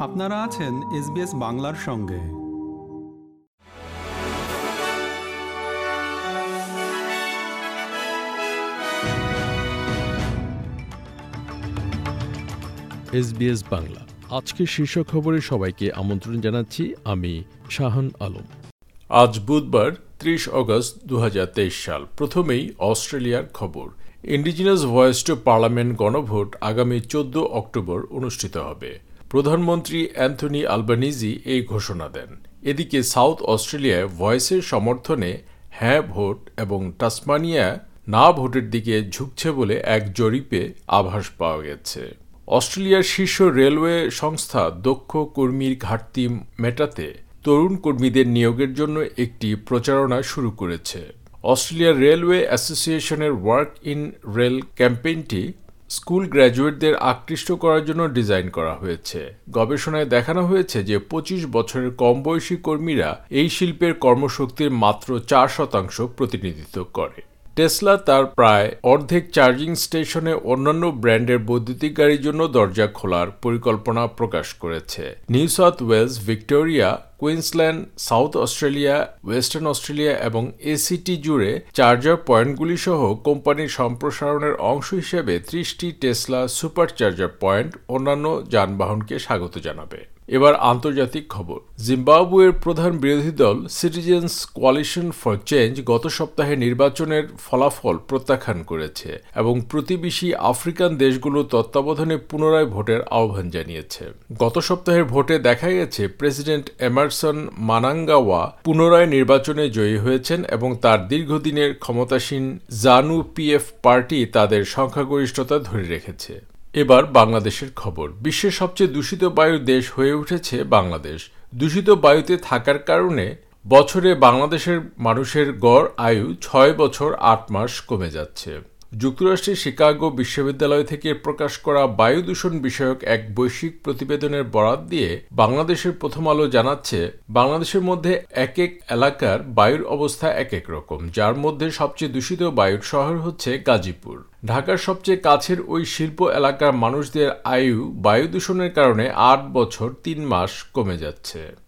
আপনারা আছেন এসবিএস বাংলার সঙ্গে। এসবিএস বাংলা। আজকে শীর্ষ খবরে সবাইকে আমন্ত্রণ জানাচ্ছি আমি শাহান আলম। আজ বুধবার ত্রিশ আগস্ট দুহাজার তেইশ সাল প্রথমেই অস্ট্রেলিয়ার খবর। ইন্ডিজিনাস ভয়েস টু পার্লামেন্ট গণভোট আগামী চোদ্দ অক্টোবর অনুষ্ঠিত হবে। প্রধানমন্ত্রী অ্যান্থনি আলবানিজি এই ঘোষণা দেন। এদিকে সাউথ অস্ট্রেলিয়ায় ভয়েসের সমর্থনে হ্যাঁ ভোট এবং টাসমানিয়া না ভোটের দিকে ঝুঁকছে বলে এক জরিপে আভাস পাওয়া গেছে। অস্ট্রেলিয়ার শীর্ষ রেলওয়ে সংস্থা দক্ষ কর্মীর ঘাটতি মেটাতে তরুণ কর্মীদের নিয়োগের জন্য একটি প্রচারণা শুরু করেছে। অস্ট্রেলিয়ার রেলওয়ে অ্যাসোসিয়েশনের ওয়ার্ক ইন রেল ক্যাম্পেইনটি স্কুল গ্র্যাজুয়েটদের আকৃষ্ট করার জন্য ডিজাইন করা হয়েছে। গবেষণায় দেখানো হয়েছে যে পঁচিশ বছরের কম বয়সী কর্মীরা এই শিল্পের কর্মশক্তির মাত্র চার শতাংশ প্রতিনিধিত্ব করে। টেসলা তার প্রায় অর্ধেক চার্জিং স্টেশনে অন্যান্য ব্র্যান্ডের বৈদ্যুতিক গাড়ির জন্য দরজা খোলার পরিকল্পনা প্রকাশ করেছে। New South Wales, Victoria, Queensland, South Australia, Western Australia এবং এসিটি জুড়ে চার্জার পয়েন্টগুলি সহ কোম্পানির সম্প্রসারণের অংশ হিসেবে ত্রিশটি টেসলা সুপার চার্জার পয়েন্ট অন্যান্য যানবাহনকে স্বাগত জানাবে। এবার আন্তর্জাতিক খবর। জিম্বাবুয়ের প্রধান বিরোধী দল সিটিজেন্স কোয়ালিশন ফর চেঞ্জ গত সপ্তাহে নির্বাচনের ফলাফল প্রত্যাখ্যান করেছে এবং প্রতিবেশী আফ্রিকান দেশগুলো তত্ত্বাবধানে পুনরায় ভোটের আহ্বান জানিয়েছে। গত সপ্তাহের ভোটে দেখা গেছে প্রেসিডেন্ট এমারসন মানাঙ্গাওয়া পুনরায় নির্বাচনে জয়ী হয়েছেন এবং তার দীর্ঘদিনের ক্ষমতাসীন জানু পিএফ পার্টি তাদের সংখ্যাগরিষ্ঠতা ধরে রেখেছে। এবার বাংলাদেশের খবর। বিশ্বের সবচেয়ে দূষিত বায়ুর দেশ হয়ে উঠেছে বাংলাদেশ। দূষিত বায়ুতে থাকার কারণে বছরে বাংলাদেশের মানুষের গড় আয়ু ছয় বছর আট মাস কমে যাচ্ছে। যুক্তরাষ্ট্রের শিকাগো বিশ্ববিদ্যালয় থেকে প্রকাশ করা বায়ু দূষণ বিষয়ক এক বৈশ্বিক প্রতিবেদনের বরাত দিয়ে বাংলাদেশের প্রথম আলো জানাচ্ছে, বাংলাদেশের মধ্যে এক এক এলাকার বায়ুর অবস্থা এক এক রকম, যার মধ্যে সবচেয়ে দূষিত বায়ুর শহর হচ্ছে গাজীপুর। ঢাকার সবচেয়ে কাছের ওই শিল্প এলাকার মানুষদের আয়ু বায়ু দূষণের কারণে আট বছর তিন মাস কমে যাচ্ছে।